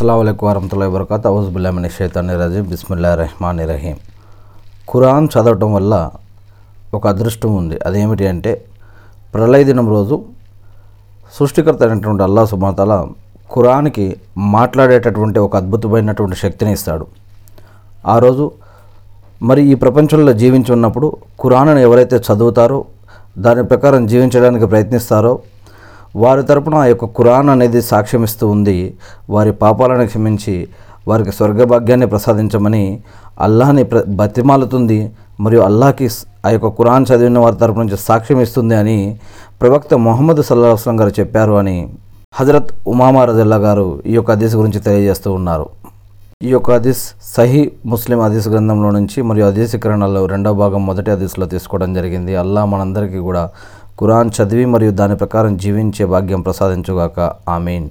అస్సలం వరహతుల్లా వబర్కాత్ అవుజుబుల్లామిన షేతాని రజీం బిస్మిల్లా రెహమాన్ రహీం ఖురాన్ చదవటం వల్ల ఒక అదృష్టం ఉంది. అదేమిటి అంటే ప్రళయ దినం రోజు సృష్టికర్త అయినటువంటి అల్లా సుమాతల ఖురాన్కి మాట్లాడేటటువంటి ఒక అద్భుతమైనటువంటి శక్తిని ఇస్తాడు. ఆ రోజు మరి ఈ ప్రపంచంలో జీవించి ఉన్నప్పుడు ఖురాన్ను ఎవరైతే చదువుతారో దాని ప్రకారం జీవించడానికి ప్రయత్నిస్తారో వారి తరపున ఆ యొక్క ఖురాన్ అనేది సాక్ష్యం ఇస్తూ ఉంది. వారి పాపాలను క్షమించి వారికి స్వర్గభాగ్యాన్ని ప్రసాదించమని అల్లాహని ప్ర బతిమాలుతుంది. మరియు అల్లాహకి ఆ యొక్క ఖురాన్ చదివిన వారి తరపు నుంచి సాక్ష్యం ఇస్తుంది అని ప్రవక్త మొహమ్మద్ సల్లాహ్ వస్లం గారు చెప్పారు అని హజరత్ ఉమామా రజల్లా గారు ఈ యొక్క హదీస్ గురించి తెలియజేస్తూ ఉన్నారు. ఈ యొక్క హదీస్ సహీ ముస్లిం హదీస్ గ్రంథంలో నుంచి మరియు హదీసీకరణలో రెండవ భాగం మొదటి హదీస్లో తీసుకోవడం జరిగింది. అల్లా మనందరికీ కూడా ఖురాన్ చదివి మరియు దాని ప్రకారం జీవించే భాగ్యం ప్రసాదించుగాక. ఆమీన్.